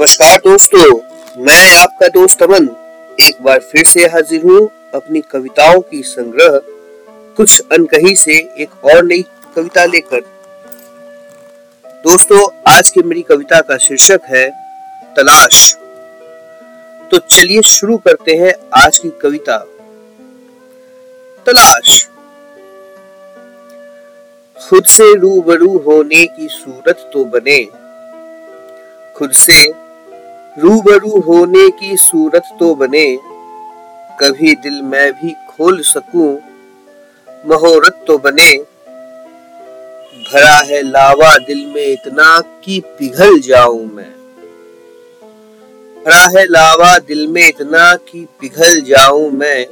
नमस्कार दोस्तों, मैं आपका दोस्त अमन। एक बार फिर से हाजिर हूँ अपनी कविताओं की संग्रह, कुछ अनकही से एक और नई कविता लेकर। दोस्तों, आज की मेरी कविता का शीर्षक है, तलाश। तो चलिए शुरू करते हैं आज की कविता। तलाश। खुद से रूबरू होने की सूरत तो बने। खुद से रूबरू होने की सूरत तो बने। कभी दिल मैं भी खोल सकूँ, महोरत तो बने। भरा है लावा दिल में इतना कि पिघल जाऊँ मैं। भरा है लावा दिल में इतना कि पिघल जाऊँ मैं।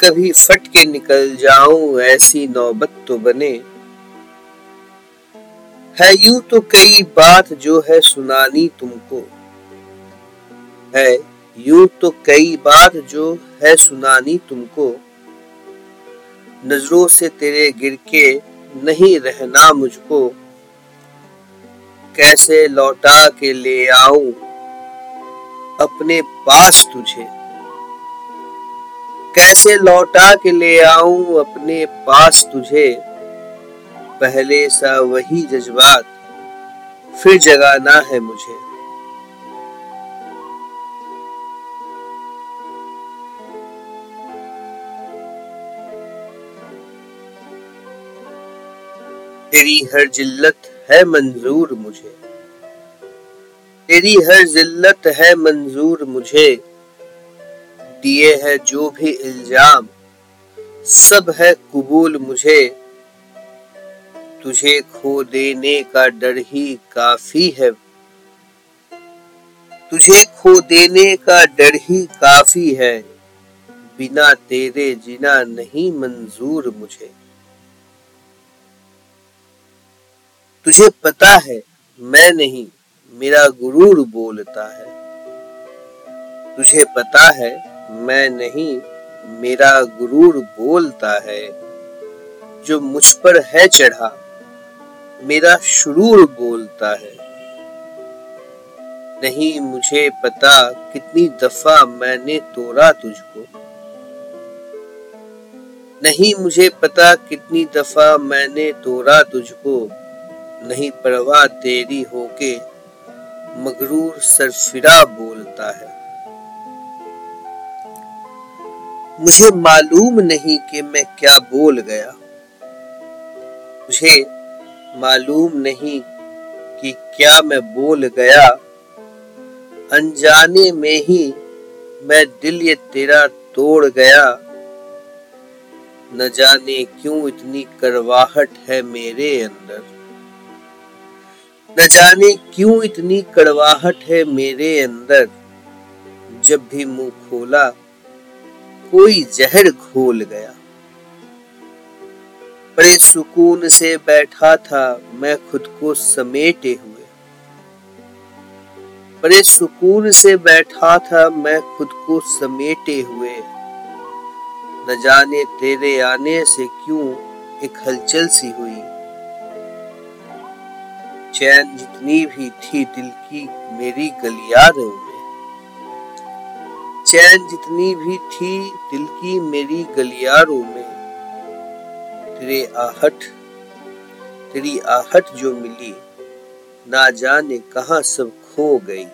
कभी फट के निकल जाऊँ, ऐसी नौबत तो बने। है यूँ तो कई बात जो है सुनानी तुमको। है, यूँ तो कई बात जो है सुनानी तुमको। नज़रों से तेरे गिर के नहीं रहना मुझको। कैसे लौटा के ले आऊँ अपने पास तुझे? कैसे लौटा के ले आऊँ अपने पास तुझे? पहले सा वही जज्बात, फिर जगाना है मुझे। तेरी हर जिल्लत है मंजूर मुझे। तेरी हर जिल्लत है मंजूर मुझे। दिए है जो भी इल्ज़ाम, सब है कबूल मुझे। तुझे खो देने का डर ही काफ़ी है। तुझे खो देने का डर ही काफ़ी है। बिना तेरे जीना नहीं मंजूर मुझे। तुझे पता है, मैं नहीं, मेरा गुरूर बोलता है। तुझे पता है, मैं नहीं, मेरा गुरूर बोलता है। जो मुझ पर है चढ़ा, मेरा शुरूर बोलता है। नहीं मुझे पता कितनी दफ़ा मैंने तोड़ा तुझको। नहीं मुझे पता कितनी दफ़ा मैंने तोड़ा तुझको। नहीं परवाह तेरी होके मगरूर सरफिरा बोलता है। मुझे मालूम नहीं कि मैं क्या बोल गया। मुझे मालूम नहीं कि क्या मैं बोल गया। अनजाने में ही मैं दिल ये तेरा तोड़ गया। न जाने क्यों इतनी करवाहट है मेरे अंदर। न जाने क्यों इतनी कड़वाहट है मेरे अंदर। जब भी मुँह खोला, कोई जहर घोल गया। बड़े सुकून से बैठा था मैं खुद को समेटे हुए। बड़े सुकून से बैठा था मैं खुद को समेटे हुए। न जाने तेरे आने से क्यों एक हलचल सी हुई। चैन जितनी भी थी दिल की, मेरी गलियारों में। चैन जितनी भी थी दिल की, मेरी गलियारों में। तेरे आहट, तेरी आहट जो मिली, ना जाने कहा सब खो गई।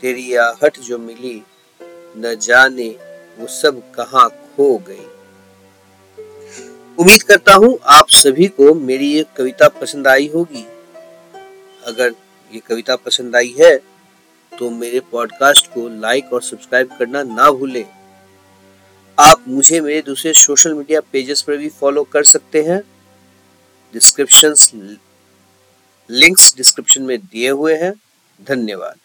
तेरी आहट जो मिली, न जाने वो सब कहा खो गई। उम्मीद करता हूँ आप सभी को मेरी ये कविता पसंद आई होगी। अगर ये कविता पसंद आई है तो मेरे पॉडकास्ट को लाइक और सब्सक्राइब करना ना भूलें। आप मुझे मेरे दूसरे सोशल मीडिया पेजेस पर भी फॉलो कर सकते हैं। डिस्क्रिप्शन लिंक्स डिस्क्रिप्शन में दिए हुए हैं। धन्यवाद।